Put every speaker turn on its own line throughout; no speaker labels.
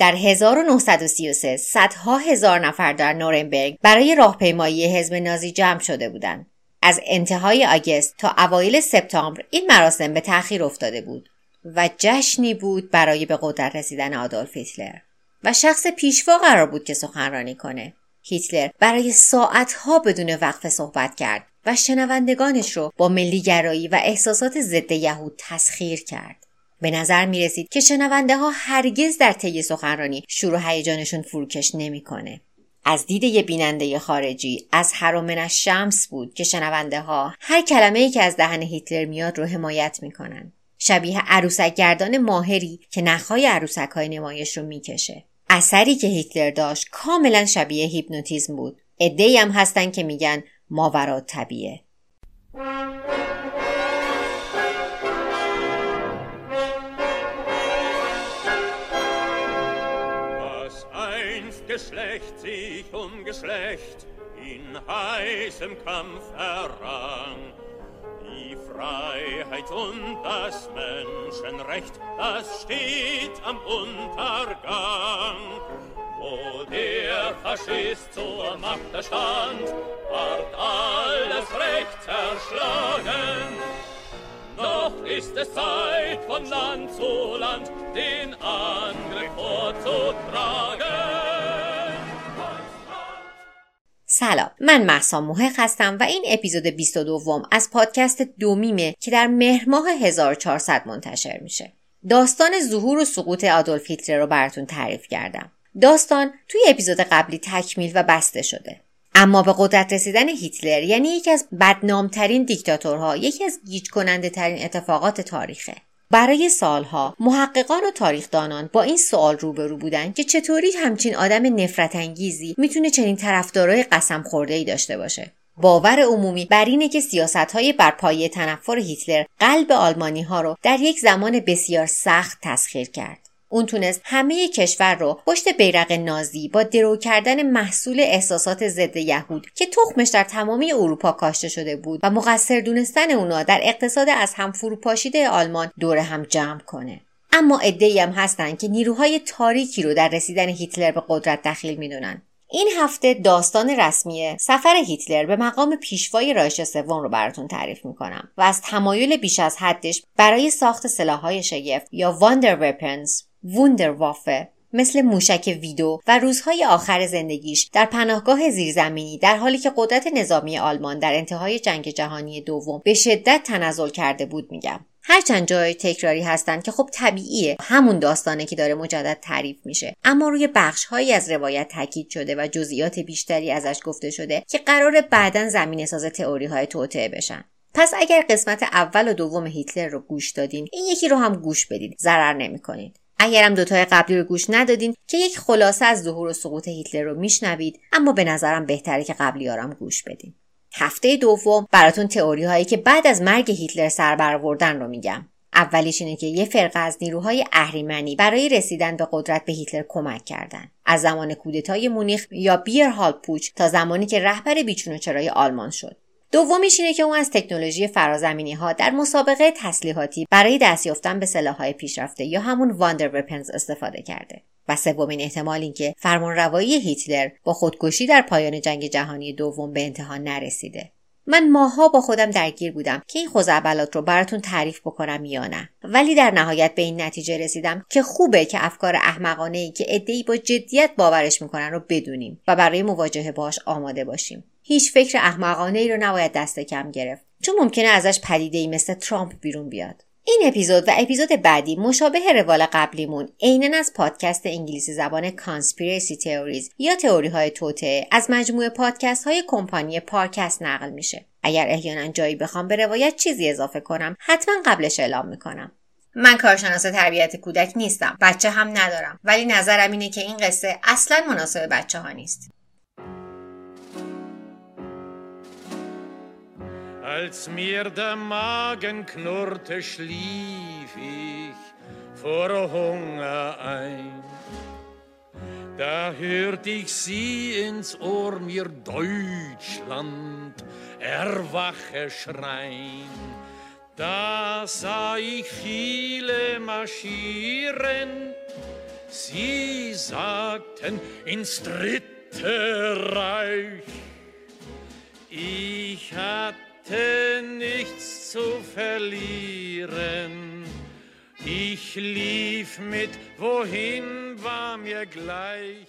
در 1933 صدها هزار نفر در نورنبرگ برای راهپیمایی حزب نازی جمع شده بودند. از انتهای آگست تا اوایل سپتامبر این مراسم به تأخیر افتاده بود و جشنی بود برای به قدرت رسیدن آدولف هیتلر. و شخص پیشوا قرار بود که سخنرانی کنه. هیتلر برای ساعتها بدون وقفه صحبت کرد و شنوندگانش رو با ملیگرایی و احساسات ضد یهود تسخیر کرد. به نظر می رسید که شنونده ها هرگز در طی سخنرانی شروع هیجانشون فروکش نمی‌کنه. از دید یه بیننده خارجی از هر شمس بود که شنونده ها هر کلمه ای که از دهن هیتلر میاد رو حمایت می‌کنن. شبیه عروسک گردان ماهری که نخهای عروسک های نمایش رو می‌کشه. اثری که هیتلر داشت کاملا شبیه هیپنوتیزم بود. ادهی هم هستن که میگن ماورا طبیعه.
Geschlecht sich um Geschlecht in heißem Kampf errang. Die Freiheit und das Menschenrecht, das steht am Untergang. Wo der Faschist zur Macht stand, ward alles Recht zerschlagen. Doch ist es Zeit, von Land zu Land den Angriff vorzutragen.
سلام. من محسا محق هستم و این اپیزود 22 از پادکست دومیمه که در مهر ماه 1400 منتشر میشه. داستان ظهور و سقوط آدولف هیتلر رو براتون تعریف کردم. داستان توی اپیزود قبلی تکمیل و بسته شده. اما به قدرت رسیدن هیتلر یعنی یکی از بدنامترین دیکتاتورها یکی از گیج کننده ترین اتفاقات تاریخه. برای سالها. محققان و تاریخدانان با این سوال روبرو بودند که چطوری همچین آدم نفرت انگیزی می‌تونه چنین طرفدارای قسم خورده ای داشته باشه. باور عمومی بر اینه که سیاست های بر پایه تنفر هیتلر قلب آلمانی ها رو در یک زمان بسیار سخت تسخیر کرد. اون تونست همه کشور رو پشت بیرق نازی با درو کردن محصول احساسات ضد یهود که تخمش در تمامی اروپا کاشته شده بود و مقصر دونستن اونا در اقتصاد از هم فروپاشیده آلمان دور هم جمع کنه. اما عدهای هم هستن که نیروهای تاریکی رو در رسیدن هیتلر به قدرت دخیل می‌دونن. این هفته داستان رسمی سفر هیتلر به مقام پیشوای رایش سوم رو براتون تعریف می‌کنم و از تمایل بیش از حدش برای ساخت سلاحهای شگفت یا واندر وپنز وافه مثل موشک ویدو و روزهای آخر زندگیش در پناهگاه زیرزمینی در حالی که قدرت نظامی آلمان در انتهای جنگ جهانی دوم به شدت تنزل کرده بود میگم. هرچند جای تکراری هستند که خب طبیعیه همون داستانه که داره مجدد تعریف میشه. اما روی بخش هایی از روایت تاکید شده و جزئیات بیشتری ازش گفته شده که قرار بعدا زمین ساز تئوری های توطعه بشن. پس اگر قسمت اول و دوم هیتلر رو گوش دادین این یکی رو هم گوش بدید. ضرر نمی‌کنید. اگرم دوتای قبلی رو گوش ندادین که یک خلاصه از ظهور و سقوط هیتلر رو میشنوید اما به نظرم بهتره که قبلیارم گوش بدین. هفته دوم براتون تئوری هایی که بعد از مرگ هیتلر سر برآوردن رو میگم. اولیش اینه که یه فرقه از نیروهای اهریمنی برای رسیدن به قدرت به هیتلر کمک کردند از زمان کودتای مونیخ یا بیرهال پوچ تا زمانی که رهبر بیچون چرای آلمان شد. دومیش اینه که اون از تکنولوژی فرازمینی ها در مسابقه تسلیحاتی برای دست یافتن به سلاحهای پیشرفته یا همون واندر وپنز استفاده کرده. و سومین احتمال این که فرمانروایی هیتلر با خودکشی در پایان جنگ جهانی دوم به انتها نرسیده. من ماه‌ها با خودم درگیر بودم که این خزعبلات رو براتون تعریف بکنم یا نه. ولی در نهایت به این نتیجه رسیدم که خوبه که افکار احمقانه ای که عدهای با جدیت باورش می‌کنن رو بدونیم و برای مواجهه باش آماده باشیم. هیچ فکر احمقانه ای رو نباید دست کم گرفت. چون ممکنه ازش پدیده ای مثل ترامپ بیرون بیاد. این اپیزود و اپیزود بعدی مشابه روال قبلیمون عینا از پادکست انگلیسی زبان Conspiracy Theories یا تئوری های توطئه از مجموعه پادکست های کمپانی Parcast نقل میشه. اگر احیانا جایی بخوام به روایت چیزی اضافه کنم حتما قبلش اعلام می‌کنم. من کارشناس تربیت کودک نیستم. بچه هم ندارم. ولی نظرم اینه که این قصه اصلا مناسب بچه ها نیست.
Als mir der Magen knurrte, schlief ich vor Hunger ein. Da hört ich sie ins Ohr mir Deutschland erwache schreien. Da sah ich viele marschieren, Sie sagten ins dritte Reich. Ich hatte nichts zu verlieren. Ich lief mit, wohin war mir gleich.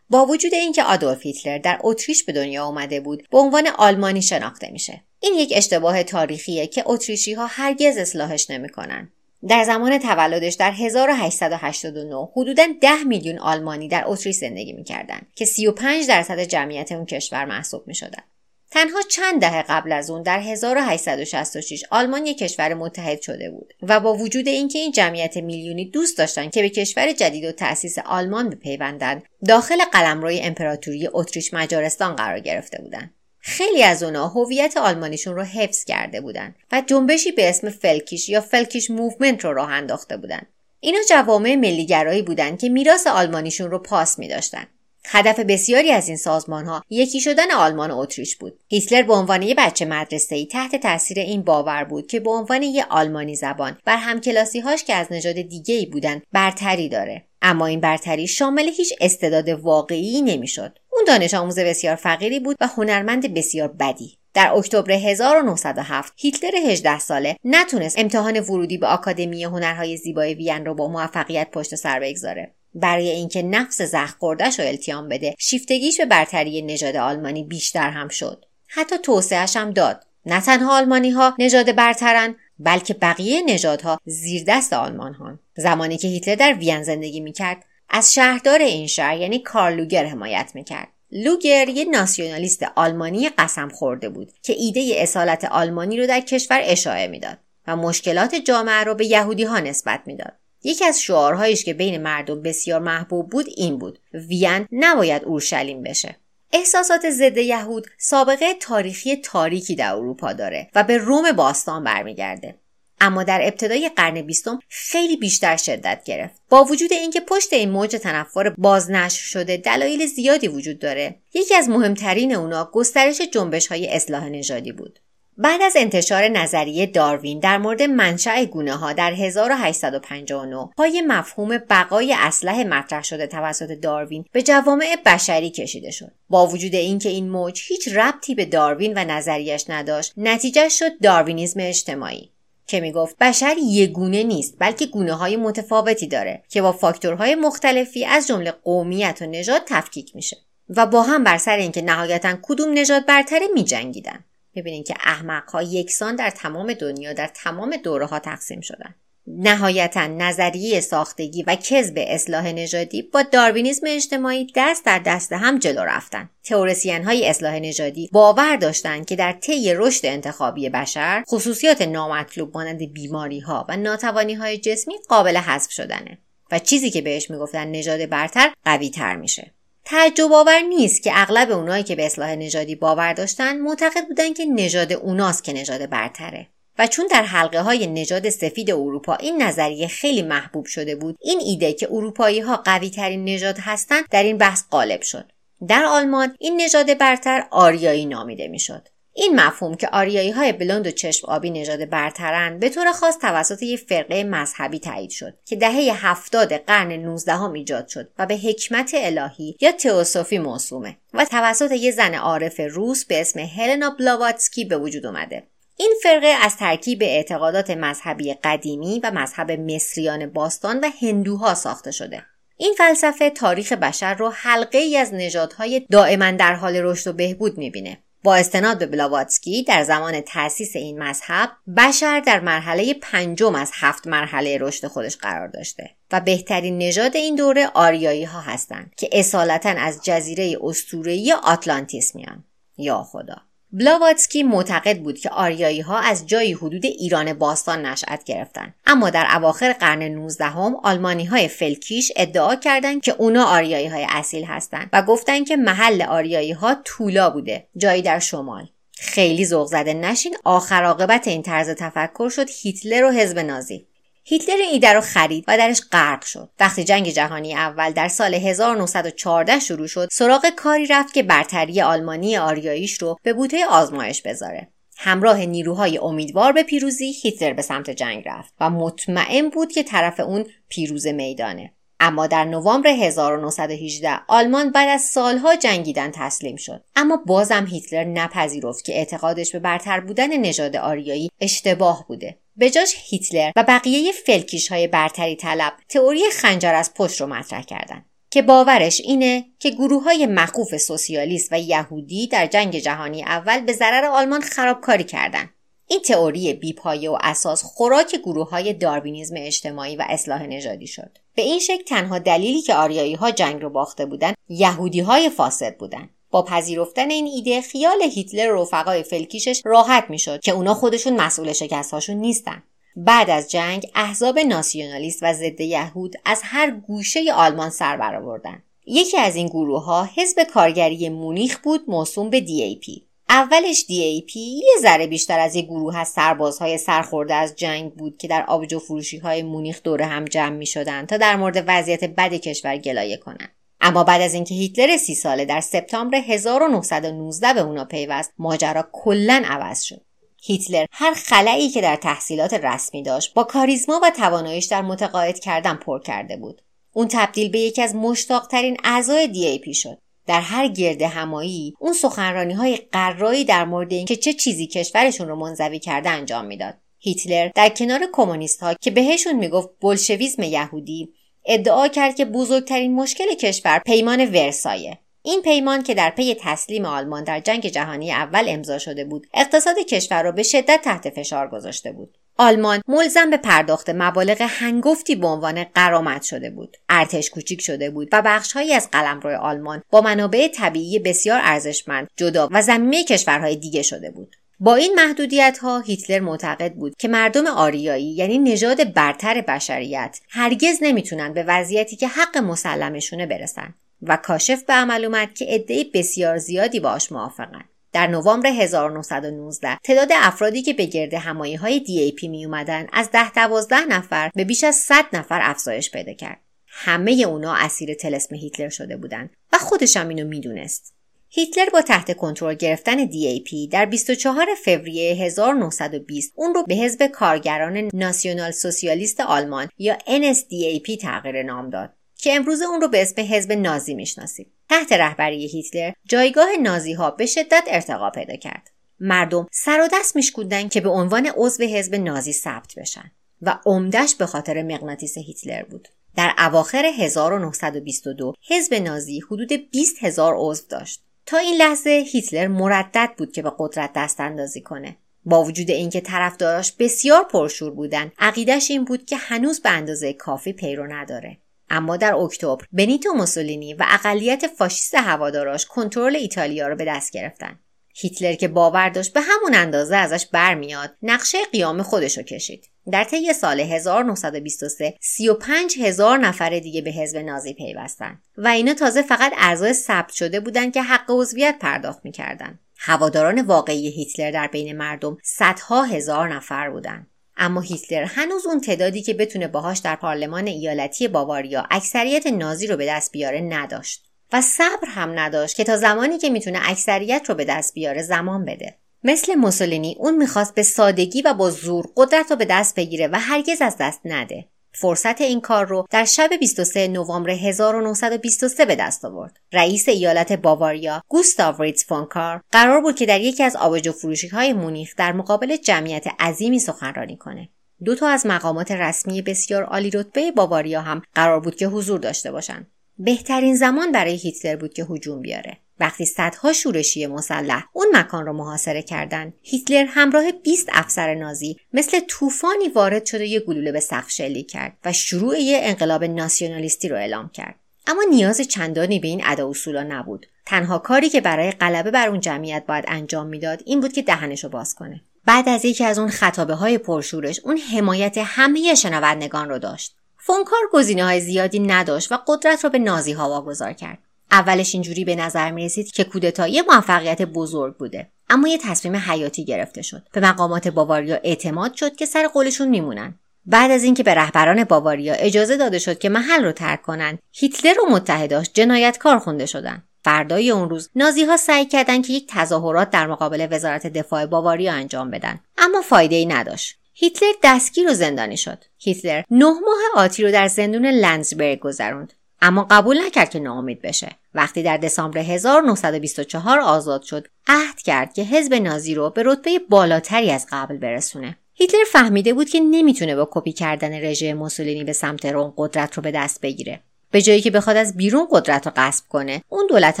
با وجود اینکه آدولف هیتلر در اتریش به دنیا آمده بود به عنوان آلمانی شناخته میشه این یک اشتباه تاریخیه که اتریشی ها هرگز اصلاحش نمی‌کنن در زمان تولدش در 1889 حدوداً 10 میلیون آلمانی در اتریش زندگی می‌کردند که 35 درصد جمعیت اون کشور محسوب می‌شدند. تنها چند دهه قبل از اون در 1866 آلمان یک کشور متحد شده بود و با وجود اینکه این جمعیت میلیونی دوست داشتند که به کشور جدیدالتأسیس آلمان بپیوندند داخل قلمروی امپراتوری اتریش مجارستان قرار گرفته بودند خیلی از اونا هویت آلمانیشون رو حفظ کرده بودن و جنبشی به اسم Völkisch یا Völkisch movement رو راه انداخته بودن اینا جوامع ملیگرایی بودند که میراث آلمانیشون رو پاس می داشتن. هدف بسیاری از این سازمان ها یکی شدن آلمان و اتریش بود. هیتلر به عنوان یه بچه مدرسه ای تحت تاثیر این باور بود که به عنوان یه آلمانی زبان بر همکلاسی هاش که از نژاد دیگه ای بودن برتری داره. اما این برتری شامل هیچ استعداد واقعی نمی‌شد. اون دانش آموز بسیار فقیری بود و هنرمند بسیار بدی. در اکتبر 1907 هیتلر 18 ساله نتونست امتحان ورودی به آکادمی هنرهای زیبای وین رو با موفقیت پشت سر بگذاره. برای اینکه نفس زخم خوردهش رو التیام بده شیفتگیش به برتری نژاد آلمانی بیشتر هم شد. حتی توسعهش هم داد. نه تنها آلمانی ها نژاد برترن بلکه بقیه نژادها زیر دست آلمان ها. زمانی که هیتلر در وین زندگی می‌کرد از شهردار این شهر یعنی کارلوگر حمایت می‌کرد. لوگر یه ناسیونالیست آلمانی قسم خورده بود که ایده اصالت آلمانی رو در کشور اشاعه می‌داد و مشکلات جامعه رو به یهودی ها نسبت می‌داد. یکی از شعارهایش که بین مردم بسیار محبوب بود این بود. وین نباید اورشلیم بشه. احساسات ضد یهود سابقه تاریخی تاریکی در اروپا داره و به روم باستان برمیگرده. اما در ابتدای قرن بیستم خیلی بیشتر شدت گرفت. با وجود اینکه پشت این موج تنفر بازنشر شده دلایل زیادی وجود داره یکی از مهمترین اونا گسترش جنبش های اصلاح نژادی بود. بعد از انتشار نظریه داروین در مورد منشأ گونه ها در 1859 پای مفهوم بقای اسلحه مطرح شده توسط داروین به جوامع بشری کشیده شد. با وجود اینکه این موج هیچ ربطی به داروین و نظریش نداشت نتیجه شد داروینیزم اجتماعی که می‌گفت بشر یه گونه نیست بلکه گونه های متفاوتی داره که با فاکتورهای مختلفی از جمله قومیت و نژاد تفکیک میشه و با هم بر سر اینکه نهایتا کدوم نژاد برتره میجنگیدن. می‌بینین که احمق ها یکسان در تمام دنیا در تمام دوره ها تقسیم شدن. نهایتا نظریه ساختگی و کذب اصلاح نژادی با داروینیزم اجتماعی دست در دست هم جلو رفتن. تئوریسین های اصلاح نژادی باور داشتند که در طی رشد انتخابی بشر خصوصیات نامطلوب مانند بیماری ها و ناتوانی های جسمی قابل حذف شدنه. و چیزی که بهش می‌گفتن نژاد برتر قوی تر میشه. تعجب آور نیست که اغلب اونایی که به اصلاح نژادی باور داشتن معتقد بودن که نژاد اوناست که نژاد برتره. و چون در حلقه های نژاد سفید اروپا این نظریه خیلی محبوب شده بود این ایده که اروپایی ها قوی ترین نژاد هستند در این بحث غالب شد. در آلمان این نژاد برتر آریایی نامیده می‌شد. این مفهوم که آریایی های بلند و چشم آبی نژاد برترن به طور خاص توسط یک فرقه مذهبی تایید شد که دهه هفتاد قرن 19 ایجاد شد و به حکمت الهی یا تئوسوفی موسومه و توسط یک زن عارف روس به اسم هلنا بلاواتسکی به وجود اومده. این فرقه از ترکیب اعتقادات مذهبی قدیمی و مذهب مصریان باستان و هندوها ساخته شده. این فلسفه تاریخ بشر رو حلقه ای از نژادهای دائما در حال رشد و بهبود می‌بینه. با استناد به بلاواتسکی در زمان تأسیس این مذهب بشر در مرحله پنجم از هفت مرحله رشد خودش قرار داشته و بهترین نژاد این دوره آریایی ها هستند که اصالتا از جزیره اسطوره‌ای آتلانتیس میان. یا خدا! بلاواتسکی معتقد بود که آریایی ها از جایی حدود ایران باستان نشأت گرفتن. اما در اواخر قرن 19 هم آلمانی های فلکیش ادعا کردند که اونا آریایی های اصیل هستند و گفتند که محل آریایی ها تولا بوده جایی در شمال. خیلی ذوق نشین آخر عاقبت این طرز تفکر شد هیتلر و حزب نازی. هیتلر این ایده رو خرید و درش غرق شد. وقتی جنگ جهانی اول در سال 1914 شروع شد سراغ کاری رفت که برتری آلمانی آریاییش رو به بوته آزمایش بذاره. همراه نیروهای امیدوار به پیروزی هیتلر به سمت جنگ رفت و مطمئن بود که طرف اون پیروز میدانه. اما در نوامبر 1918 آلمان بعد از سالها جنگیدن تسلیم شد. اما بازم هیتلر نپذیرفت که اعتقادش به برتر بودن نژاد آریایی اشتباه بوده. به جاش هیتلر و بقیه فلکیش های برتری طلب تئوری خنجر از پشت رو مطرح کردند که باورش اینه که گروه های مخوف سوسیالیست و یهودی در جنگ جهانی اول به ضرر آلمان خرابکاری کردند این تئوری بیپایه و اساس خوراک گروه های داروینیزم اجتماعی و اصلاح نژادی شد. به این شکل تنها دلیلی که آریایی ها جنگ رو باخته بودند یهودی های فاسد بودند با پذیرفتن این ایده خیال هیتلر و رفقای فلکیشش راحت می‌شد که اونا خودشون مسئول شکستهاشون نیستن. بعد از جنگ احزاب ناسیونالیست و ضد یهود از هر گوشه آلمان سر برآوردند یکی از این گروه ها حزب کارگری مونیخ بود موسوم به DAP اولش DAP یه ذره بیشتر از یک گروه از سربازهای سرخورده از جنگ بود که در آبجو فروشی های مونیخ دور هم جمع می شدن تا در مورد وضعیت بد کشور گلایه کنند. اما بعد از اینکه هیتلر سی ساله در سپتامبر 1919 به اونا پیوست ماجرا کلا عوض شد. هیتلر هر خلایی که در تحصیلات رسمی داشت با کاریزما و تواناییش در متقاعد کردن پر کرده بود. اون تبدیل به یکی از مشتاقترین اعضای دی شد. در هر گرد همایی اون سخنرانی های قرایی در مورد اینکه چه چیزی کشورشون رو منزوی کرده انجام می‌داد. هیتلر در کنار کمونیست ها که بهشون می‌گفت بلشویزم یهودی ادعا کرد که بزرگترین مشکل کشور پیمان ورسایه. این پیمان که در پی تسلیم آلمان در جنگ جهانی اول امضا شده بود اقتصاد کشور را به شدت تحت فشار گذاشته بود. آلمان ملزم به پرداخت مبالغ هنگفتی به عنوان قرامت شده بود. ارتش کوچیک شده بود و بخشهایی از قلمرو آلمان با منابع طبیعی بسیار ارزشمند جدا و زمینه کشورهای دیگه شده بود. با این محدودیت ها هیتلر معتقد بود که مردم آریایی یعنی نژاد برتر بشریت هرگز نمی‌تونن به وضعیتی که حق مسلمشونه برسن و کاشف به عمل اومد که عده بسیار زیادی باش موافقن در نوامبر 1919 تعداد افرادی که به گرد همایی های دی می اومدن از ده دوازده نفر به بیش از 100 نفر افزایش پیدا کرد. همه اونا اسیر تلسم هیتلر شده بودند و خودش هم اینو می‌دونست. هیتلر با تحت کنترل گرفتن دی در 24 فوریه 1920 اون رو به حزب کارگران ناسیونال سوسیالیست آلمان یا NSDAP تغییر نام داد که امروز اون رو به اسم حزب نازی می‌شناسید. تحت رهبری هیتلر جایگاه نازی ها به شدت ارتقا پیدا کرد. مردم سر و دست میشکوندن که به عنوان عضو حزب نازی ثبت بشن و عمدش به خاطر مغناطیس هیتلر بود. در اواخر 1922 حزب نازی حدود 20 هزار عضو داشت. تا این لحظه هیتلر مردد بود که به قدرت دست اندازی کنه. با وجود اینکه طرفداراش بسیار پرشور بودن عقیدش این بود که هنوز به اندازه کافی پیرو نداره اما در اکتبر بنیتو موسولینی و اقلیت فاشیست هواداراش کنترل ایتالیا را به دست گرفتن هیتلر که باور داشت به همون اندازه ازش برمیاد نقشه قیام خودشو کشید. در طی سال 1923 35 هزار نفر دیگه به حزب نازی پیوستن و اینا تازه فقط اعضای ثبت شده بودند که حق عضویت پرداخت می‌کردن. هواداران واقعی هیتلر در بین مردم صدها هزار نفر بودند اما هیتلر هنوز اون تعدادی که بتونه باهاش در پارلمان ایالتی باواریا اکثریت نازی رو به دست بیاره نداشت. و صبر هم نداشت که تا زمانی که می‌تونه اکثریت رو به دست بیاره زمان بده مثل موسولینی اون می‌خواست به سادگی و با زور قدرت رو به دست بگیره و هرگز از دست نده فرصت این کار رو در شب 23 نوامبر 1923 به دست آورد. رئیس ایالت باواریا گوستاو ریتز فونکار قرار بود که در یکی از آبجو فروشی های مونیخ در مقابل جمعیت عظیمی سخنرانی کنه. دو تا از مقامات رسمی بسیار عالی رتبه باواریا هم قرار بود که حضور داشته باشند. بهترین زمان برای هیتلر بود که هجوم بیاره. وقتی صدها شورشی مسلح اون مکان را محاصره کردند هیتلر همراه 20 افسر نازی مثل طوفانی وارد شده یه گلوله به سقف شلیک کرد و شروع یه انقلاب ناسیونالیستی رو اعلام کرد. اما نیاز چندانی به این ادا اصولا نبود. تنها کاری که برای غلبه بر اون جمعیت باید انجام می‌داد این بود که دهنش رو باز کنه. بعد از یکی از اون خطابه های پرشورش اون حمایت همه شنوندگان رو داشت. فونکار گزینه های زیادی نداشت و قدرت را به نازی ها واگذار کرد. اولش اینجوری به نظر می رسید که کودتا یه موفقیت بزرگ بوده اما یه تصمیم حیاتی گرفته شد. به مقامات باواریا اعتماد شد که سر قولشون میمونن. بعد از اینکه به رهبران باواریا اجازه داده شد که محل رو ترک کنند هیتلر و متحداش جنایتکار خونده شدن. فردای اون روز نازی ها سعی کردند که یک تظاهرات در مقابل وزارت دفاع باواریا انجام بدن اما فایده ای نداشت. هیتلر دستگیر و زندانی شد. هیتلر نه ماه آتی رو در زندون لندزبرگ گذروند. اما قبول نکرد که ناامید بشه. وقتی در دسامبر 1924 آزاد شد عهد کرد که حزب نازی رو به رتبه بالاتری از قبل برسونه. هیتلر فهمیده بود که نمی‌تونه با کپی کردن رژیم موسولینی به سمت روم قدرت رو به دست بگیره. به جایی که بخواد از بیرون قدرت رو غصب کنه اون دولت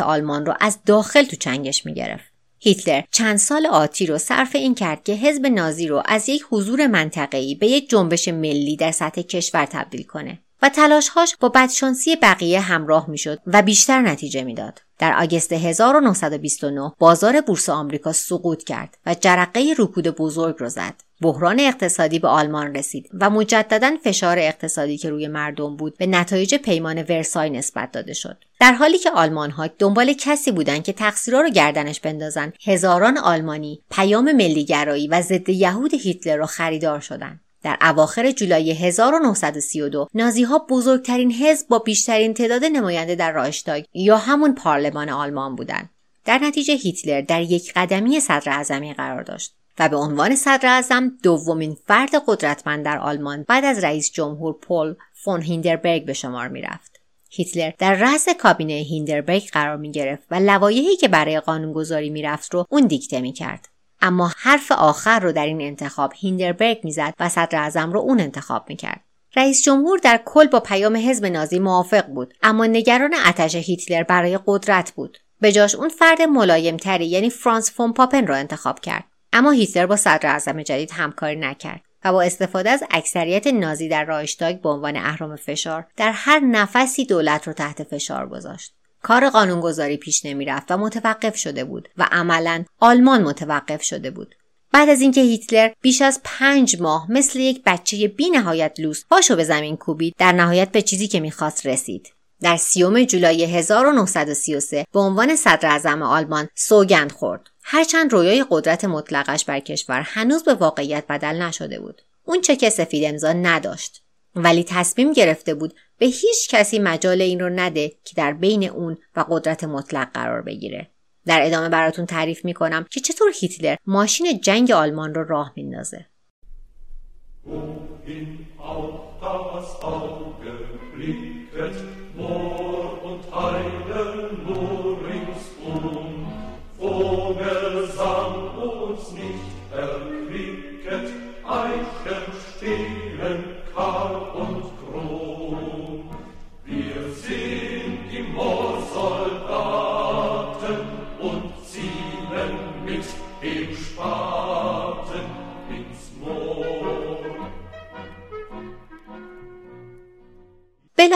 آلمان رو از داخل تو چنگش می‌گرفت. هیتلر چند سال آتی رو صرف این کرد که حزب نازی رو از یک حضور منطقه‌ای به یک جنبش ملی در سطح کشور تبدیل کنه و تلاشهاش با بدشانسی بقیه همراه می‌شد و بیشتر نتیجه می‌داد. در آگست 1929 بازار بورس آمریکا سقوط کرد و جرقه رکود بزرگ را زد. بحران اقتصادی به آلمان رسید و مجددا فشار اقتصادی که روی مردم بود به نتایج پیمان ورسای نسبت داده شد. در حالی که آلمان ها دنبال کسی بودند که تقصیرها رو گردنش بندازن، هزاران آلمانی پیام ملیگرایی و ضد یهود هیتلر را خریدار شدند. در اواخر جولای 1932 نازی ها بزرگترین حزب با بیشترین تعداد نماینده در رایشتاگ یا همون پارلمان آلمان بودند. در نتیجه هیتلر در یک قدمی صدر اعظمی قرار داشت و به عنوان صدر اعظم دومین فرد قدرتمند در آلمان بعد از رئیس جمهور پول فون هیندنبرگ به شمار می رفت. هیتلر در رأس کابینه هیندنبرگ قرار می گرفت و لوایحی که برای قانونگذاری می رفت رو اون دیکته می کرد. اما حرف آخر رو در این انتخاب هیندنبرگ می‌زد و صدر اعظم رو اون انتخاب می‌کرد. رئیس جمهور در کل با پیام حزب نازی موافق بود اما نگران عطش هیتلر برای قدرت بود. به جاش اون فرد ملایمتری یعنی فرانتس فون پاپن را انتخاب کرد. اما هیتلر با صدر اعظم جدید همکاری نکرد و با استفاده از اکثریت نازی در رایشتاگ به عنوان اهرام فشار در هر نفسی دولت رو تحت فشار گذاشت. کار قانونگذاری پیش نمی‌رفت و متوقف شده بود و عملا آلمان متوقف شده بود. بعد از اینکه هیتلر بیش از پنج ماه مثل یک بچه بی نهایت لوس پاشو به زمین کوبید در نهایت به چیزی که می‌خواست رسید. در سیوم جولای 1933 به عنوان صدر اعظم آلمان سوگند خورد. هرچند رویای قدرت مطلقش بر کشور هنوز به واقعیت بدل نشده بود. اون چک سفید امضا نداشت. ولی تصمیم گرفته بود به هیچ کسی مجال این رو نده که در بین اون و قدرت مطلق قرار بگیره. در ادامه براتون تعریف می‌کنم که چطور هیتلر ماشین جنگ آلمان رو راه میندازه.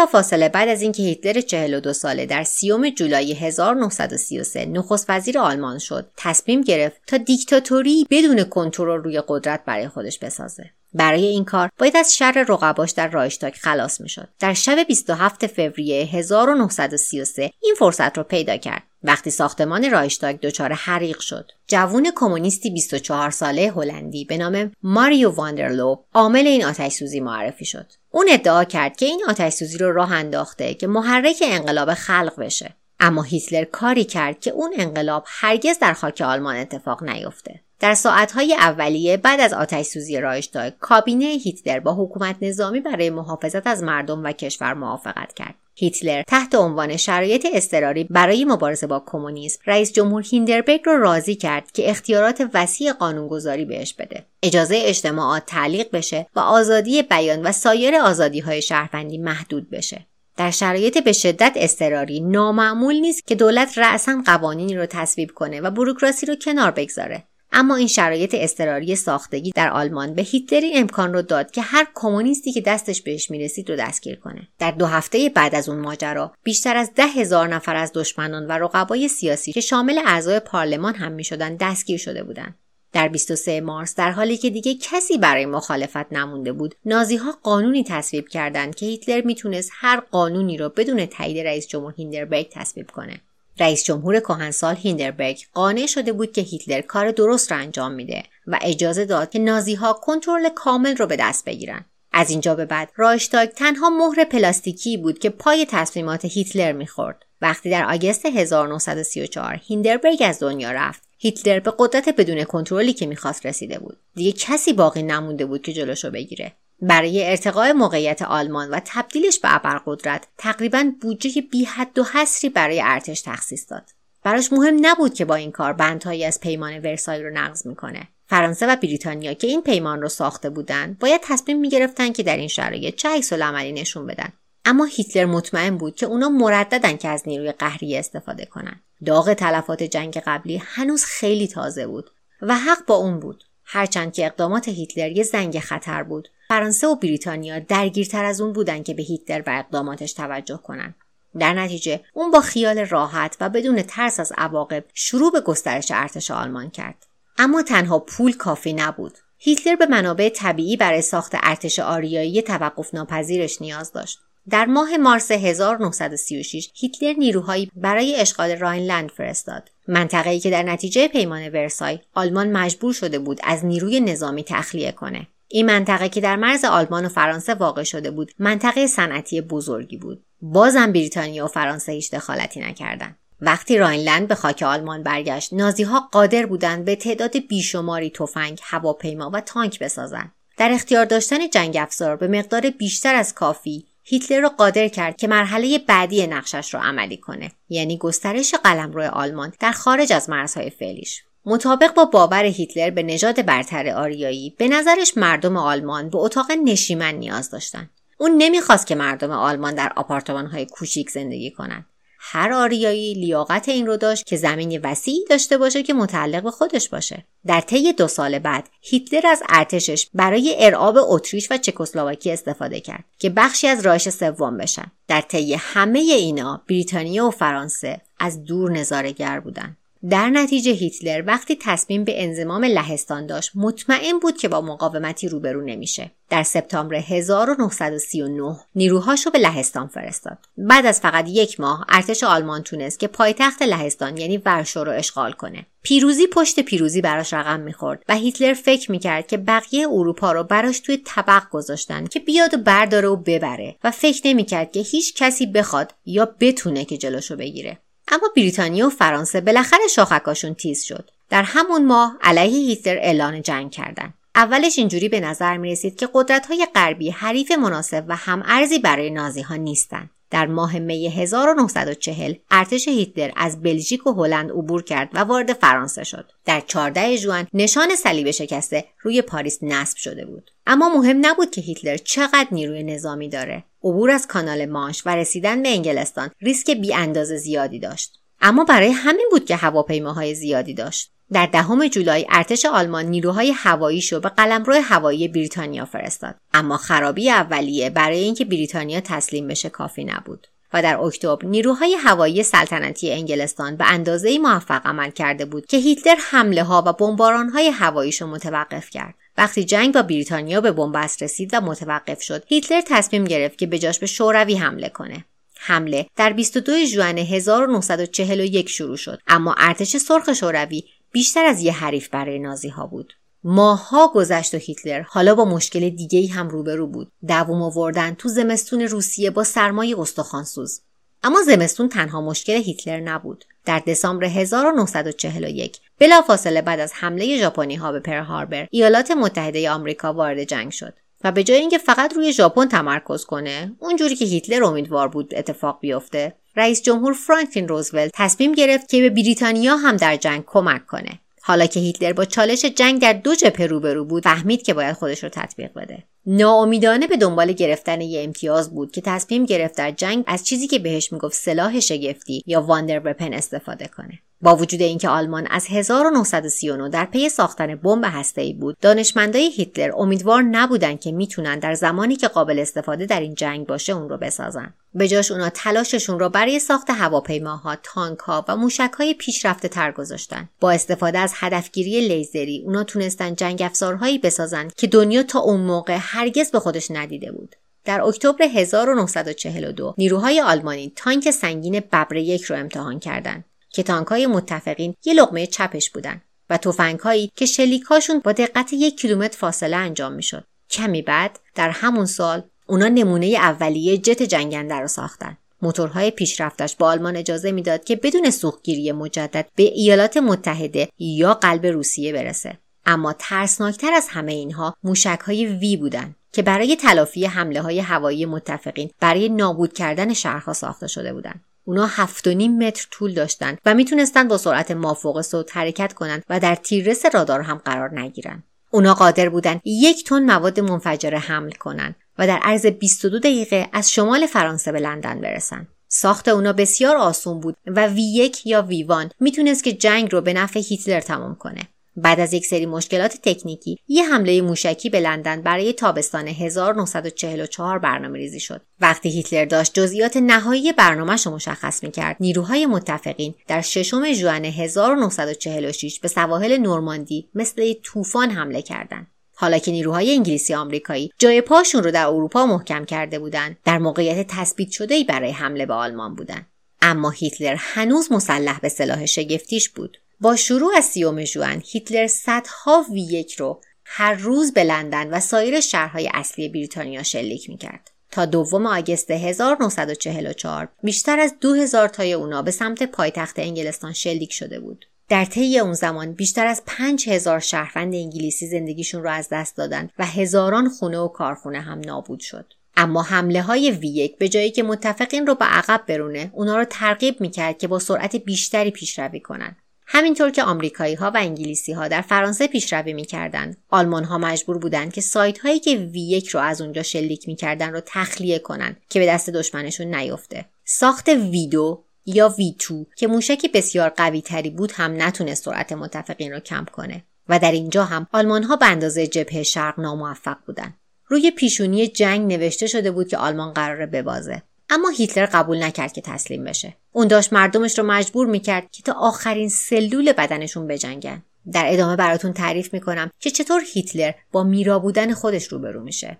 بلافاصله بعد از اینکه هیتلر 42 ساله در سیوم جولای 1933 نخست وزیر آلمان شد تصمیم گرفت تا دیکتاتوری بدون کنترل روی قدرت برای خودش بسازه. برای این کار باید از شر رقباش در رایشتاگ خلاص می‌شد. در شب 27 فوریه 1933 این فرصت رو پیدا کرد. وقتی ساختمان رایشتاگ دچار حریق شد جوون کمونیستی 24 ساله هلندی به نام مارینوس واندرلوبه عامل این آتش سوزی معرفی شد. اون ادعا کرد که این آتش سوزی رو راه انداخته که محرک انقلاب خلق بشه. اما هیتلر کاری کرد که اون انقلاب هرگز در خاک آلمان اتفاق نیفته. در ساعتهای اولیه بعد از آتش سوزی رایشتاگ کابینه هیتلر با حکومت نظامی برای محافظت از مردم و کشور موافقت کرد. هیتلر تحت عنوان شرایط اضطراری برای مبارزه با کمونیسم رئیس جمهور هیندربرگ را راضی کرد که اختیارات وسیع قانونگذاری بهش بده. اجازه اجتماعات تعلیق بشه و آزادی بیان و سایر آزادی های شهروندی محدود بشه. در شرایط به شدت اضطراری نامعمول نیست که دولت رأسا قوانینی رو تصویب کنه و بروکراسی رو کنار بگذاره. اما این شرایط اضطراری ساختگی در آلمان به هیتلر امکان رو داد که هر کمونیستی که دستش بهش می‌رسید رو دستگیر کنه. در دو هفته بعد از اون ماجرا بیشتر از ده هزار نفر از دشمنان و رقبای سیاسی که شامل اعضای پارلمان هم می‌شدند دستگیر شده بودند. در 23 مارس در حالی که دیگه کسی برای مخالفت نمونده بود نازی ها قانونی تصویب کردند که هیتلر می‌تونست هر قانونی را بدون تایید رئیس جمهور هیندربرگ تصویب کنه. رئیس جمهور کهنسال هیندربرگ قانع شده بود که هیتلر کار درست را انجام میده و اجازه داد که نازی ها کنترل کامل رو به دست بگیرن. از اینجا به بعد رایشتاگ تنها مهر پلاستیکی بود که پای تصمیمات هیتلر می‌خورد. وقتی در آگست 1934 هیندربرگ از دنیا رفت هیتلر به قدرت بدون کنترلی که می‌خواست رسیده بود دیگه کسی باقی نمونده بود که جلوشو بگیره برای ارتقاء موقعیت آلمان و تبدیلش به ابرقدرت تقریبا بودجه بی حد و حصری برای ارتش تخصیص داد. براش مهم نبود که با این کار بندهایی از پیمان ورسای رو نقض می‌کنه. فرانسه و بریتانیا که این پیمان رو ساخته بودند باید تصمیم می‌گرفتن که در این شرایط چه عکس عملی نشون بدن. اما هیتلر مطمئن بود که اونا مرددن که از نیروی قهری استفاده کنن. داغ تلفات جنگ قبلی هنوز خیلی تازه بود و حق با اون بود. هرچند که اقدامات هیتلر یه زنگ خطر بود. فرانسه و بریتانیا درگیرتر از اون بودن که به هیتلر و اقداماتش توجه کنند. در نتیجه اون با خیال راحت و بدون ترس از عواقب شروع به گسترش ارتش آلمان کرد. اما تنها پول کافی نبود. هیتلر به منابع طبیعی برای ساخت ارتش آریایی توقف ناپذیرش نیاز داشت. در ماه مارس 1936 هیتلر نیروهایی برای اشغال راینلند فرستاد. منطقه‌ای که در نتیجه پیمان ورسای آلمان مجبور شده بود از نیروی نظامی تخلیه کنه. این منطقه که در مرز آلمان و فرانسه واقع شده بود منطقه صنعتی بزرگی بود. بازم بریتانیا و فرانسه هیچ دخالتی نکردند وقتی راینلند به خاک آلمان برگشت نازیها قادر بودند به تعداد بیشماری تفنگ هواپیما و تانک بسازند در اختیار داشتن جنگ افزار به مقدار بیشتر از کافی هیتلر را قادر کرد که مرحله بعدی نقشش را عملی کنه یعنی گسترش قلمرو آلمان در خارج از مرزهای فعلیش. مطابق با باور هیتلر به نژاد برتر آریایی به نظرش مردم آلمان به اتاق نشیمن نیاز داشتند اون نمی‌خواست که مردم آلمان در آپارتمانهای کوچیک زندگی کنند. هر آریایی لیاقت این رو داشت که زمین وسیعی داشته باشه که متعلق به خودش باشه. در طی دو سال بعد هیتلر از ارتشش برای ارعاب اتریش و چکسلواکی استفاده کرد که بخشی از رایش سوم بشن. در طی همه اینا بریتانیا و فرانسه از دور نظارهگر بودند در نتیجه هیتلر وقتی تصمیم به انضمام لهستان داشت مطمئن بود که با مقاومتی روبرو نمیشه. در سپتامبر 1939 نیروهاش رو به لهستان فرستاد. بعد از فقط یک ماه ارتش آلمان تونست که پایتخت لهستان یعنی ورشو رو اشغال کنه. پیروزی پشت پیروزی براش رقم می‌خورد و هیتلر فکر می‌کرد که بقیه اروپا رو براش توی طبق گذاشتن که بیاد و برداره و ببره و فکر نمی‌کرد که هیچ کسی بخواد یا بتونه که جلوشو بگیره. اما بریتانیا و فرانسه بالاخره شاخکاشون تیز شد در همون ماه علیه هیتلر اعلان جنگ کردند اولش اینجوری به نظر می رسید که قدرت های غربی حریف مناسب و هم ارزی برای نازی ها نیستند. در ماه می 1940 ارتش هیتلر از بلژیک و هلند عبور کرد و وارد فرانسه شد. در 14 ژوئن نشان صلیب شکسته روی پاریس نصب شده بود. اما مهم نبود که هیتلر چقدر نیروی نظامی داره. عبور از کانال مانش و رسیدن به انگلستان ریسک بی اندازه زیادی داشت. اما برای همین بود که هواپیماهای زیادی داشت. در دهم جولای ارتش آلمان نیروهای هواییشو به قلمرو هوایی بریتانیا فرستاد. اما خرابی اولیه برای اینکه بریتانیا تسلیم بشه کافی نبود و در اکتبر نیروهای هوایی سلطنتی انگلستان به اندازه موفق عمل کرده بود که هیتلر حمله ها و بمباران های هواییش متوقف کرد. وقتی جنگ با بریتانیا به بنبست رسید و متوقف شد هیتلر تصمیم گرفت که به جاش به شوروی حمله کنه. حمله در 22 ژوئن 1941 شروع شد اما ارتش سرخ شوروی بیشتر از یه حریف برای نازی ها بود. ماهها گذشت و هیتلر حالا با مشکل دیگه ای هم روبرو بود. دووم آوردن تو زمستون روسیه با سرمای استخوانسوز. اما زمستون تنها مشکل هیتلر نبود. در دسامبر 1941 بلافاصله بعد از حمله ژاپنی ها به پر هاربر ایالات متحده آمریکا وارد جنگ شد. و به جای اینکه فقط روی ژاپن تمرکز کنه اونجوری که هیتلر امیدوار بود اتفاق بیفته رئیس جمهور فرانکلین روزولت تصمیم گرفت که به بریتانیا هم در جنگ کمک کنه. حالا که هیتلر با چالش جنگ در دو جبهه روبرو بود فهمید که باید خودش رو تطبیق بده. ناامیدانه به دنبال گرفتن یه امتیاز بود که تصمیم گرفت در جنگ از چیزی که بهش می‌گفت سلاح شگفتی یا واندر وپن استفاده کنه. با وجود اینکه آلمان از 1939 در پی ساختن بمب هسته‌ای بود دانشمندای هیتلر امیدوار نبودند که می‌تونن در زمانی که قابل استفاده در این جنگ باشه اون رو بسازن به جاش اونا تلاششون رو برای ساخت هواپیماها، تانکها و موشکهای پیشرفته تر گذاشتن. با استفاده از هدفگیری لیزری، اونا تونستن جنگ افزارهایی بسازن که دنیا تا اون موقع هرگز به خودش ندیده بود. در اکتبر 1942 نیروهای آلمانی تانک سنگین ببر یک رو امتحان کردند که تانکهای متفقین یه لقمه چپش بودن و تفنگهایی که شلیکهاشون با دقت یک کیلومتر فاصله انجام می‌شد. کمی بعد در همون سال اونا نمونه اولیه جت جنگنده رو ساختن. موتورهای پیشرفتش با آلمان اجازه می‌داد که بدون سوختگیری مجدد به ایالات متحده یا قلب روسیه برسه اما ترسناکتر از همه اینها موشک های وی بودند که برای تلافی حمله های هوایی متفقین برای نابود کردن شهرها ساخته شده بودند اونا هفت و نیم متر طول داشتند و می‌تونستند با سرعت مافوق صوت حرکت کنند و در تیررس رادار هم قرار نگیرند اونا قادر بودند یک تن مواد منفجره حمل کنند و در عرض 22 دقیقه از شمال فرانسه به لندن برسند ساخت اونا بسیار آسون بود و وی یک یا وی وان می‌تونست که جنگ رو به نفع هیتلر تمام کنه. بعد از یک سری مشکلات تکنیکی یه حمله موشکی به لندن برای تابستان 1944 برنامه ریزی شد. وقتی هیتلر داشت جزئیات نهایی برنامهش رو مشخص می‌کرد. نیروهای متفقین در ششم ژوئن 1946 به سواحل نورماندی مثل طوفان حمله کردند. حالا که نیروهای انگلیسی آمریکایی جای پاشون رو در اروپا محکم کرده بودند در موقعیت تثبیت شده برای حمله به آلمان بودند. اما هیتلر هنوز مسلح به سلاح شگفتیش بود. با شروع از سیوم ژوئن هیتلر صدها V یک رو هر روز به لندن و سایر شهرهای اصلی بریتانیا شلیک می‌کرد. تا دوم آگست 1944 بیشتر از 2000 تای اونا به سمت پایتخت انگلستان شلیک شده بود. در طی اون زمان بیشتر از 5000 شهروند انگلیسی زندگیشون رو از دست دادن و هزاران خونه و کارخونه هم نابود شد. اما حمله های V به جای اینکه متفقین رو به عقب برونه اونا رو ترغیب می‌کرد که با سرعت بیشتری پیشروی کنند همینطور که آمریکایی ها و انگلیسی ها در فرانسه پیشروی می‌کردند آلمان ها مجبور بودند که سایت هایی که وی یک رو از اونجا شلیک می‌کردن رو تخلیه کنند که به دست دشمنشون نیفته. ساخت ویدو یا وی 2 که موشکی بسیار قوی تری بود هم نتونست سرعت متفقین رو کم کنه. و در اینجا هم آلمان ها به اندازه جبهه شرق ناموفق بودند روی پیشونی جنگ نوشته شده بود که آلمان قراره ببازه. اما هیتلر قبول نکرد که تسلیم بشه. اون داشت مردمش رو مجبور می‌کرد که تا آخرین سلول بدنشون بجنگن. در ادامه براتون تعریف می‌کنم که چطور هیتلر با میرا بودن خودش روبرو میشه.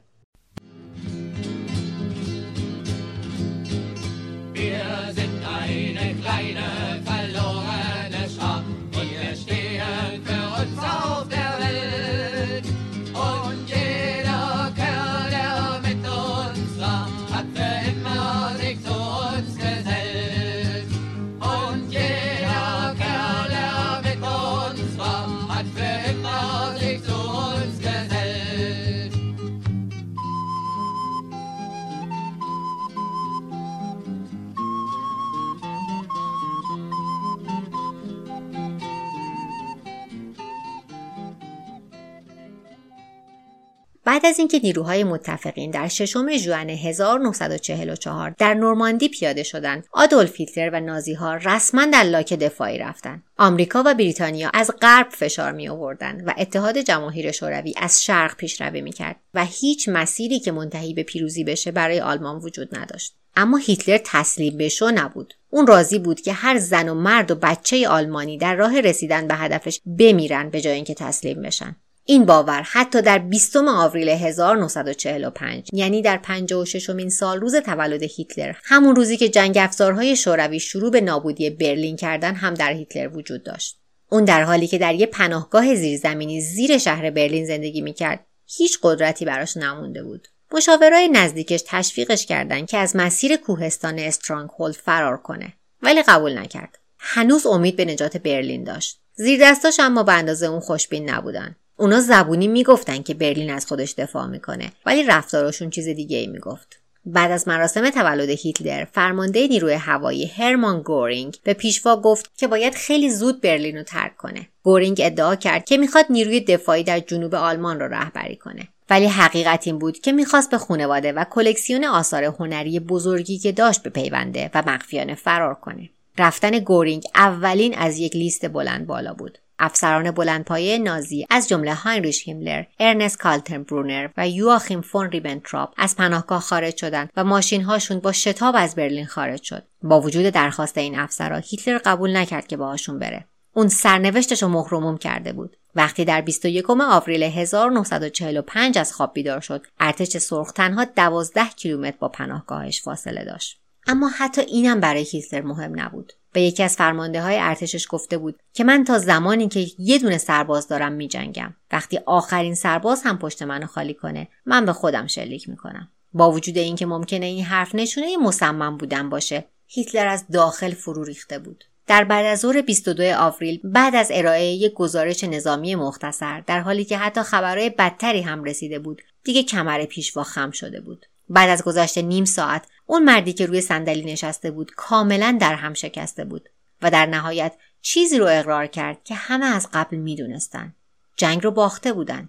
بعد از اینکه نیروهای متفقین در ششم ژوئن 1944 در نورماندی پیاده شدند آدولف هیتلر و نازی ها رسما در لاک دفاعی رفتند. آمریکا و بریتانیا از غرب فشار می آوردند و اتحاد جماهیر شوروی از شرق پیشروی می‌کرد و هیچ مسیری که منتهی به پیروزی بشه برای آلمان وجود نداشت. اما هیتلر تسلیم بشو نبود. اون راضی بود که هر زن و مرد و بچه آلمانی در راه رسیدن به هدفش بمیرن به جای اینکه تسلیم بشن. این باور حتی در 20 آوریل 1945 یعنی در 56 مین سال روز تولد هیتلر همون روزی که جنگ افزارهای شوروی شروع به نابودی برلین کردن هم در هیتلر وجود داشت. اون در حالی که در یه پناهگاه زیرزمینی زیر شهر برلین زندگی می‌کرد هیچ قدرتی براش نمونده بود. مشاورای نزدیکش تشویقش کردند که از مسیر کوهستان استرانگ هولد فرار کنه ولی قبول نکرد. هنوز امید به نجات برلین داشت. زیردستاش اما به اندازه اون خوشبین نبودن. اونا زبونی می‌گفتن که برلین از خودش دفاع می‌کنه ولی رفتارشون چیز دیگه ای می‌گفت. بعد از مراسم تولد هیتلر فرمانده نیروی هوایی هرمان گورینگ به پیشوا گفت که باید خیلی زود برلین رو ترک کنه. گورینگ ادعا کرد که می‌خواد نیروی دفاعی در جنوب آلمان رو رهبری کنه. ولی حقیقت این بود که می‌خواست به خانواده و کلکسیون آثار هنری بزرگی که داشت بپیونده و مخفیانه فرار کنه. رفتن گورینگ اولین از یک لیست بلند بالا بود. افسران بلندپایه نازی از جمله هاینریش هیملر، ارنست کالتنبرونر و یواخیم فون ریبنتراپ از پناهگاه خارج شدند و ماشینهاشون با شتاب از برلین خارج شد. با وجود درخواست این افسرها هیتلر قبول نکرد که باهاشون بره. اون سرنوشتش رو مهرموم کرده بود. وقتی در 21 آوریل 1945 از خواب بیدار شد، ارتش سرخ تنها 12 کیلومتر با پناهگاهش فاصله داشت. اما حتی اینم برای هیتلر مهم نبود. به یکی از فرمانده های ارتشش گفته بود که من تا زمانی که یه دونه سرباز دارم می جنگم. وقتی آخرین سرباز هم پشت منو خالی کنه من به خودم شلیک می‌کنم. با وجود اینکه ممکنه این حرف نشونه مصمم بودن باشه هیتلر از داخل فرو ریخته بود. در بعد از ظهر 22 آوریل بعد از ارائه یک گزارش نظامی مختصر در حالی که حتی خبرهای بدتری هم رسیده بود دیگه کمر پیشوا خم شده بود. بعد از گذشت نیم ساعت اون مردی که روی صندلی نشسته بود کاملا در هم شکسته بود و در نهایت چیزی رو اقرار کرد که همه از قبل می‌دونستن. جنگ رو باخته بودن.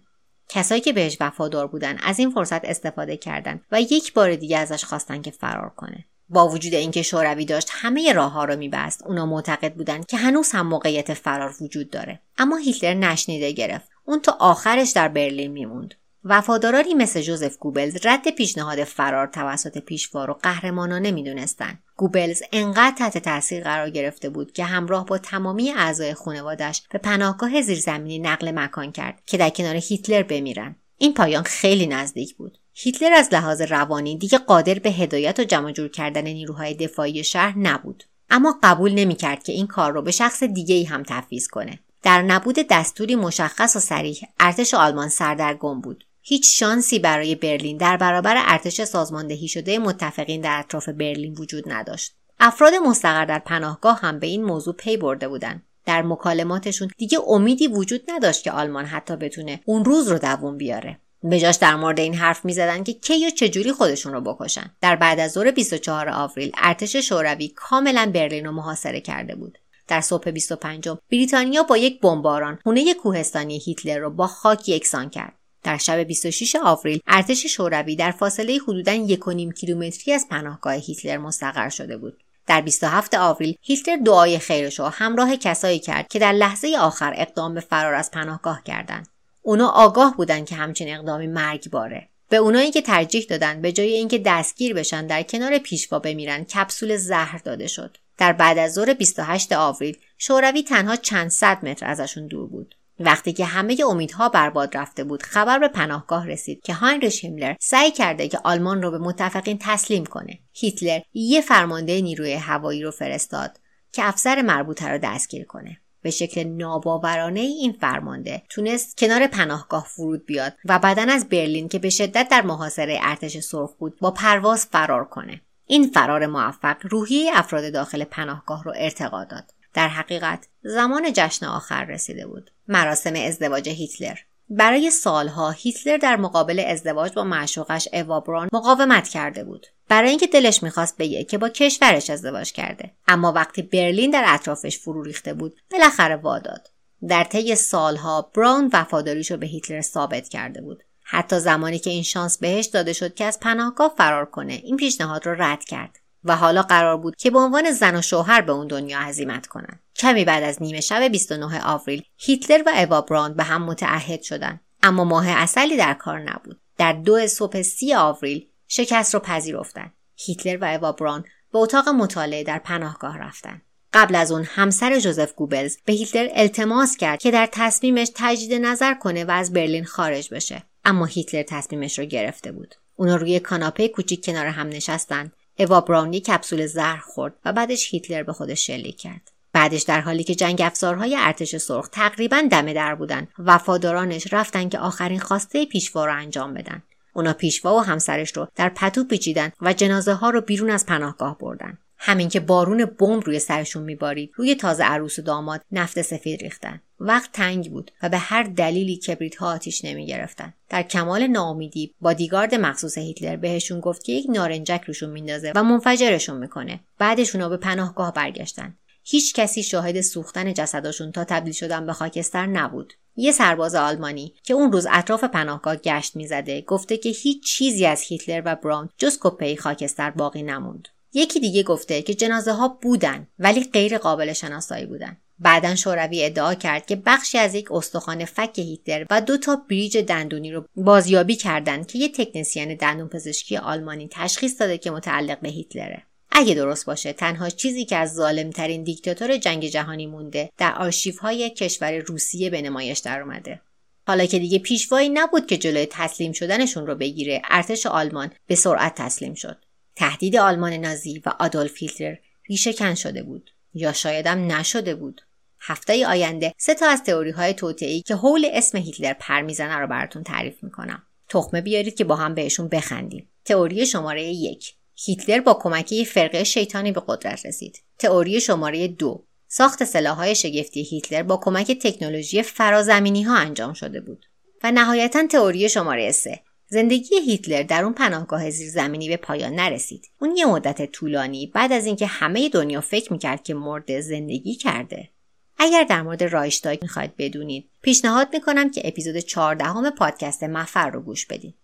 کسایی که بهش وفادار بودن از این فرصت استفاده کردند و یک بار دیگه ازش خواستن که فرار کنه. با وجود اینکه شوروی داشت همه راه ها رو میبست. اونا معتقد بودند که هنوز هم موقعیت فرار وجود داره. اما هیتلر نشنیده گرفت. اون تا آخرش در برلین میموند. وفادارانی مثل جوزف گوبلز رد پیشنهاد فرار توسط پیشوا رو قهرمانانه می‌دونستند گوبلز انقدر تحت تاثیر قرار گرفته بود که همراه با تمامی اعضای خانوادش به پناهگاه زیرزمینی نقل مکان کرد که در کنار هیتلر بمیرن. این پایان خیلی نزدیک بود. هیتلر از لحاظ روانی دیگه قادر به هدایت و جمع جور کردن نیروهای دفاعی شهر نبود. اما قبول نمی‌کرد که این کار رو به شخص دیگه ای هم تفویض کنه. در نبود دستوری مشخص و سریح ارتش آلمان سردرگم بود. هیچ شانسی برای برلین در برابر ارتش سازماندهی شده متفقین در اطراف برلین وجود نداشت. افراد مستقر در پناهگاه هم به این موضوع پی برده بودند. در مکالماتشون دیگه امیدی وجود نداشت که آلمان حتی بتونه اون روز رو دووم بیاره. بجاش در مورد این حرف می‌زدن که کی و چجوری خودشون رو بکشن. در بعد از ظهر 24 آوریل ارتش شوروی کاملا برلین رو محاصره کرده بود. در صبح 25 بریتانیا با یک بمباران خونه کوهستانی هیتلر رو با خاک یکسان کرد. در شب 26 آوریل ارتش شوروی در فاصله حدوداً 1.5 کیلومتری از پناهگاه هیتلر مستقر شده بود. در 27 آوریل هیتلر دعای خیرش را همراه کسایی کرد که در لحظه آخر اقدام به فرار از پناهگاه کردند. اونا آگاه بودند که همچین اقدامی مرگباره به اونایی که ترجیح دادن به جای اینکه دستگیر بشن در کنار پیشوا بمیرن کپسول زهر داده شد. در بعد از ظهر 28 آوریل شوروی تنها چند صد متر ازشون دور بود. وقتی که همه امیدها برباد رفته بود خبر به پناهگاه رسید که هاینریش هیملر سعی کرده که آلمان رو به متفقین تسلیم کنه. هیتلر یه فرمانده نیروی هوایی رو فرستاد که افسر مربوطه رو دستگیر کنه. به شکل ناباورانه این فرمانده تونست کنار پناهگاه فرود بیاد و بعدا از برلین که به شدت در محاصره ارتش سرخ بود با پرواز فرار کنه. این فرار موفق روحیه افراد داخل پناهگاه رو ارتقا داد. در حقیقت زمان جشن آخر رسیده بود. مراسم ازدواج هیتلر. برای سالها هیتلر در مقابل ازدواج با معشوقش اوا مقاومت کرده بود. برای اینکه دلش می‌خواست بگه که با کشورش ازدواج کرده. اما وقتی برلین در اطرافش فرو ریخته بود بالاخره واداد در طی سالها براون وفاداریش رو به هیتلر ثابت کرده بود. حتی زمانی که این شانس بهش داده شد که از پناهگاه فرار کنه این پیشنهاد را رد کرد. و حالا قرار بود که به عنوان زن و شوهر به اون دنیا هزیمت کنند کمی بعد از نیمه شب 29 آوریل هیتلر و اوا براند به هم متعهد شدند اما ماه اصلی در کار نبود. در دو صبح سی آوریل شکست رو پذیرفتند هیتلر و اوا براند به اتاق مطالعه در پناهگاه رفتند قبل از اون همسر جوزف گوبلز به هیتلر التماس کرد که در تصمیمش تجدید نظر کنه و از برلین خارج بشه. اما هیتلر تصمیمش رو گرفته بود. اونا روی کاناپه کوچیک کنار هم نشستند اوا براون یک کپسول زهر خورد و بعدش هیتلر به خودش شلیک کرد. بعدش در حالی که جنگ افزارهای ارتش سرخ تقریبا دمه در بودن وفادارانش رفتن که آخرین خواسته پیشوا رو انجام بدن. اونا پیشوا و همسرش رو در پتو پیچیدن و جنازه ها رو بیرون از پناهگاه بردن. همین که بارون بمب روی سرشون میبارید روی تازه عروس و داماد نفت سفید ریختن. وقت تنگ بود و به هر دلیلی کبریت ها آتیش نمی گرفتن. در کمال ناامیدی دیگارد مخصوص هیتلر بهشون گفت که یک نارنجک روشون میندازه و منفجرشون می‌کنه. بعدش اونا به پناهگاه برگشتن. هیچ کسی شاهد سوختن جسداشون تا تبدیل شدن به خاکستر نبود. یه سرباز آلمانی که اون روز اطراف پناهگاه گشت می‌زده گفته که هیچ چیزی از هیتلر و براون جز کپی خاکستر باقی نموند. یکی دیگه گفته که جنازه ها بودن ولی غیر قابل شناسایی بودن. بعدا شوروی ادعا کرد که بخشی از یک استخوان فک هیتلر و دو تا بریج دندونی رو بازیابی کردند که یه تکنسین دندون پزشکی آلمانی تشخیص داده که متعلق به هیتلره. اگه درست باشه تنها چیزی که از ظالمترین دیکتاتور جنگ جهانی مونده در آرشیوهای کشور روسیه به نمایش در اومده حالا که دیگه پیشوایی نبود که جلوی تسلیم شدنشون رو بگیره ارتش آلمان به سرعت تسلیم شد. تهدید آلمان نازی و آدولف هیتلر ریشه کن شده بود یا شایدم نشده بود. هفته آینده سه تا از تئوری های توطئه‌ای که حول اسم هیتلر پر می‌زنه رو براتون تعریف می‌کنم. تخمه بیارید که با هم بهشون بخندیم. تئوری شماره یک. هیتلر با کمک فرقه شیطانی به قدرت رسید. تئوری شماره دو ساخت سلاحهای شگفتی هیتلر با کمک تکنولوژی فرازمینی ها انجام شده بود. و نهایتا تئوری شماره سه زندگی هیتلر در اون پناهگاه زیرزمینی به پایان نرسید. اون یه مدت طولانی بعد از اینکه همه دنیا فکر می‌کرد که مرده زندگی کرده. اگر در مورد رایشتاگ می‌خواید بدونید پیشنهاد می‌کنم که اپیزود 14 همه پادکست مفر رو گوش بدید.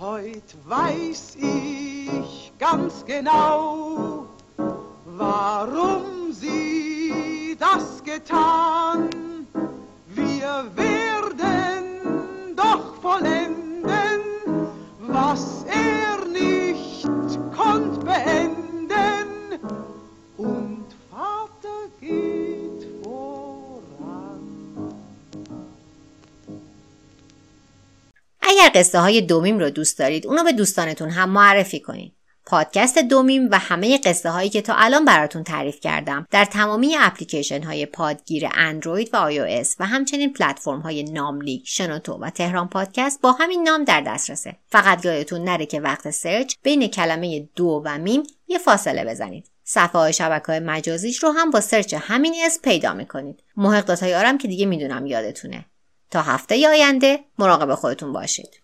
Heut weiß ich ganz genau, warum sie das getan. Wir werden doch vollenden, was er nicht konnt beenden. Und
اگر قصه های دومیم رو دوست دارید اونو به دوستانتون هم معرفی کنید. پادکست دومیم و همه قصه هایی که تا الان براتون تعریف کردم در تمامی اپلیکیشن های پادگیر اندروید و iOS و همچنین پلتفرم های ناملیک، شنوتو و تهران پادکست با همین نام در دسترسه. فقط یادتون نره که وقت search بین کلمه دو و میم یه فاصله بزنید. صفحه های شبکه های مجازیش رو هم با سرچ همین اسم پیدا می‌کنید. محق داتای آرم که دیگه می‌دونم یادتونه. تا هفته ی آینده مراقب خودتون باشید.